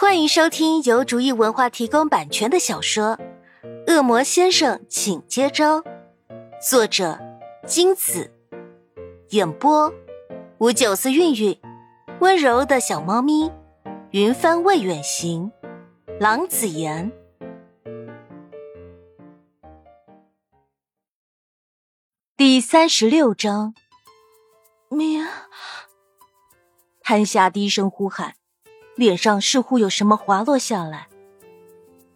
欢迎收听由竹意文化提供版权的小说《恶魔先生，请接招》，作者金子，演播五九四韵韵，温柔的小猫咪，云帆未远行，郎子言。第三十六章，明。潘夏低声呼喊。脸上似乎有什么滑落下来，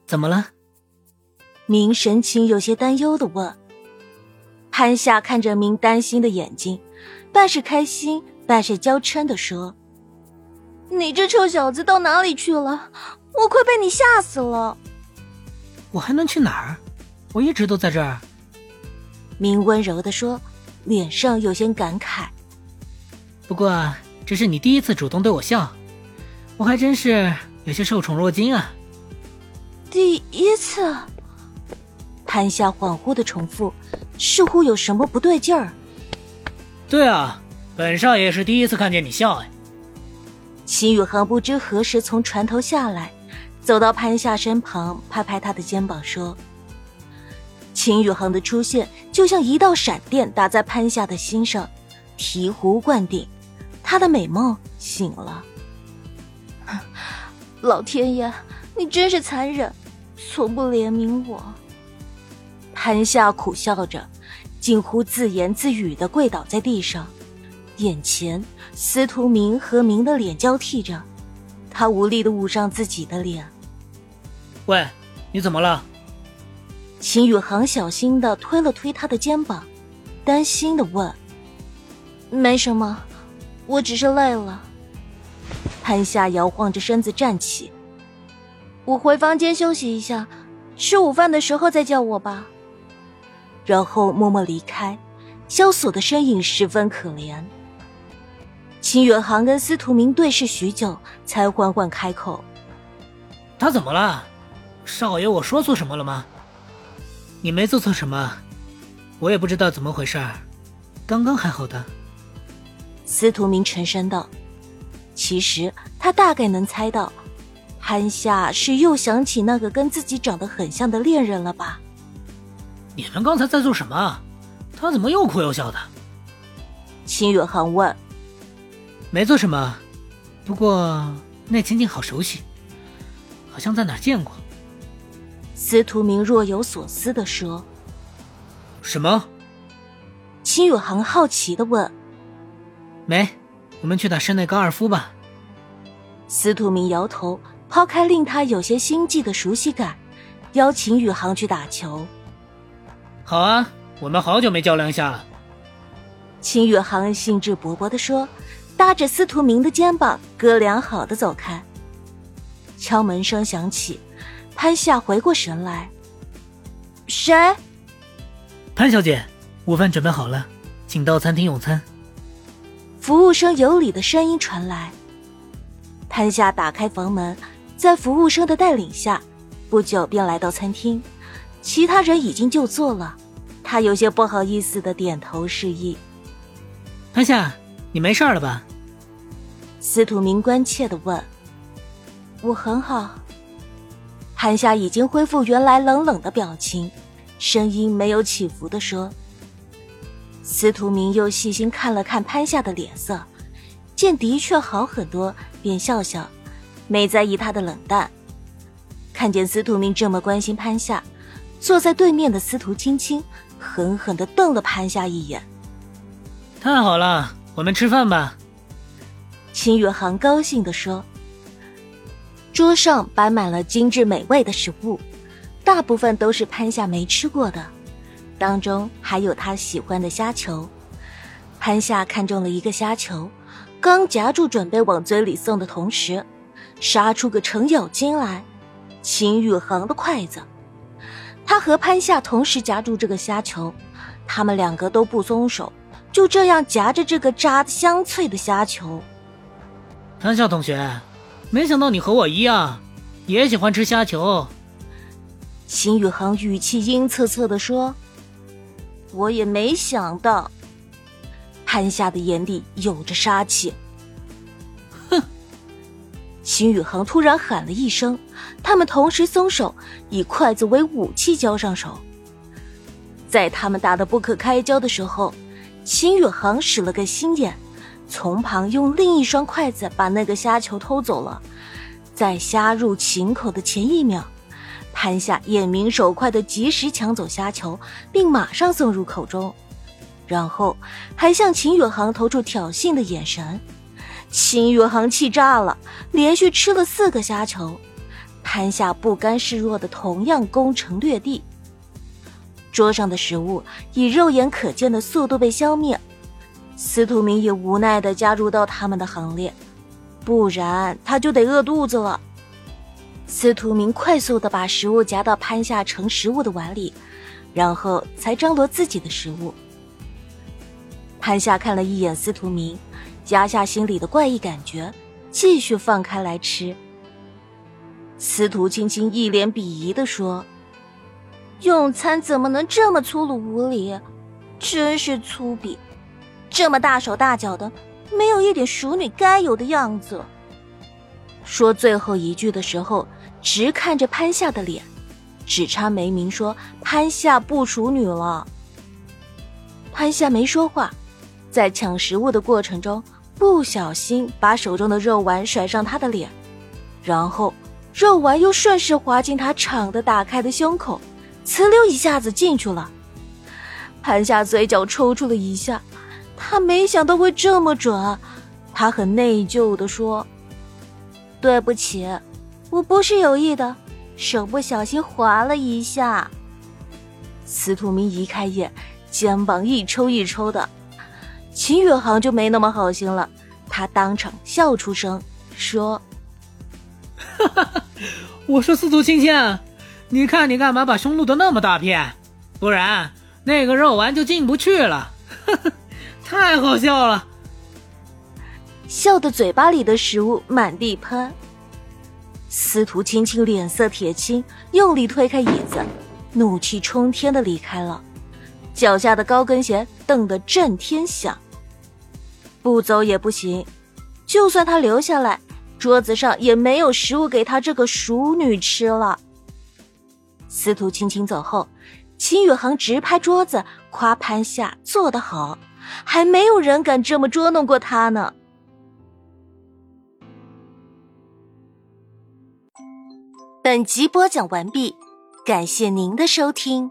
怎么了？明神情有些担忧的问。潘夏看着明担心的眼睛，半是开心，半是娇嗔的说：“你这臭小子到哪里去了？我快被你吓死了！”我还能去哪儿？我一直都在这儿。明温柔的说，脸上有些感慨。不过，这是你第一次主动对我笑。我还真是有些受宠若惊啊！第一次，潘夏恍惚的重复，似乎有什么不对劲儿。对啊，本少爷是第一次看见你笑哎。秦宇恒不知何时从船头下来，走到潘夏身旁，拍拍他的肩膀说：“秦宇恒的出现就像一道闪电打在潘夏的心上，醍醐灌顶，他的美梦醒了。”老天爷，你真是残忍，从不怜悯我。潘夏苦笑着，近乎自言自语的跪倒在地上，眼前司徒明和明的脸交替着，他无力的捂上自己的脸。喂，你怎么了？秦宇航小心的推了推他的肩膀，担心的问：“没什么，我只是累了。”潘夏摇晃着身子站起，我回房间休息一下，吃午饭的时候再叫我吧。然后默默离开，萧索的身影十分可怜。秦远航跟司徒明对视许久，才缓缓开口：“他怎么了？少爷，我说错什么了吗？你没做错什么，我也不知道怎么回事儿，刚刚还好的。”司徒明沉声道。其实他大概能猜到，潘夏是又想起那个跟自己长得很像的恋人了吧？你们刚才在做什么？他怎么又哭又笑的？秦远航问。没做什么，不过那情景好熟悉，好像在哪儿见过。司徒明若有所思的说。什么？秦远航好奇的问。没。我们去打室内高尔夫吧。司徒明摇头，抛开令他有些心悸的熟悉感，邀请宇航去打球。好啊，我们好久没较量一下了。秦宇航兴致勃勃地说，搭着司徒明的肩膀，哥俩好的走开。敲门声响起，潘夏回过神来，谁？潘小姐，午饭准备好了，请到餐厅用餐。服务生有礼的声音传来，潘夏打开房门，在服务生的带领下，不久便来到餐厅。其他人已经就座了，他有些不好意思的点头示意。潘夏，你没事了吧？司徒明关切的问。我很好。潘夏已经恢复原来冷冷的表情，声音没有起伏的说。司徒明又细心看了看潘夏的脸色，见的确好很多，便笑笑，没在意他的冷淡。看见司徒明这么关心潘夏，坐在对面的司徒青青狠狠的瞪了潘夏一眼。太好了，我们吃饭吧。秦宇航高兴的说。桌上摆满了精致美味的食物，大部分都是潘夏没吃过的。当中还有他喜欢的虾球，潘夏看中了一个虾球，刚夹住准备往嘴里送的同时，杀出个程咬金来，秦宇航的筷子。他和潘夏同时夹住这个虾球，他们两个都不松手，就这样夹着这个炸的香脆的虾球。潘夏同学，没想到你和我一样，也喜欢吃虾球。秦宇航语气阴恻恻地说。我也没想到，潘夏的眼里有着杀气。哼，秦宇航突然喊了一声，他们同时松手，以筷子为武器交上手。在他们打得不可开交的时候，秦宇航使了个心眼，从旁用另一双筷子把那个虾球偷走了。在虾入秦口的前一秒，潘夏眼明手快的及时抢走虾球，并马上送入口中，然后还向秦宇航投出挑衅的眼神。秦宇航气炸了，连续吃了四个虾球。潘夏不甘示弱的同样攻城略地。桌上的食物以肉眼可见的速度被消灭，司徒明也无奈的加入到他们的行列，不然他就得饿肚子了。司徒明快速的把食物夹到潘夏盛食物的碗里，然后才张罗自己的食物。潘夏看了一眼司徒明。压下心里的怪异感觉，继续放开来吃。司徒青青一脸鄙夷的说：“用餐怎么能这么粗鲁无礼？真是粗鄙！这么大手大脚的，没有一点淑女该有的样子。”说最后一句的时候，直看着潘夏的脸，只差没明说潘夏不淑女了。潘夏没说话，在抢食物的过程中。不小心把手中的肉丸甩上他的脸，然后肉丸又顺势滑进他敞的打开的胸口，呲溜一下子进去了。潘夏嘴角抽搐了一下，他没想到会这么准，他很内疚的说：“对不起，我不是有意的，手不小心滑了一下。”司徒明移开眼，肩膀一抽一抽的。秦宇航就没那么好心了，他当场笑出声，说：“，我说司徒青青，你看你干嘛把胸露的那么大片？不然那个肉丸就进不去了。太好笑了，笑的嘴巴里的食物满地喷。”司徒青青脸色铁青，用力推开椅子，怒气冲天的离开了，脚下的高跟鞋蹬得震天响。不走也不行，就算他留下来，桌子上也没有食物给他这个熟女吃了。司徒青青走后，秦宇航直拍桌子夸潘夏做得好，还没有人敢这么捉弄过他呢。本集播讲完毕，感谢您的收听。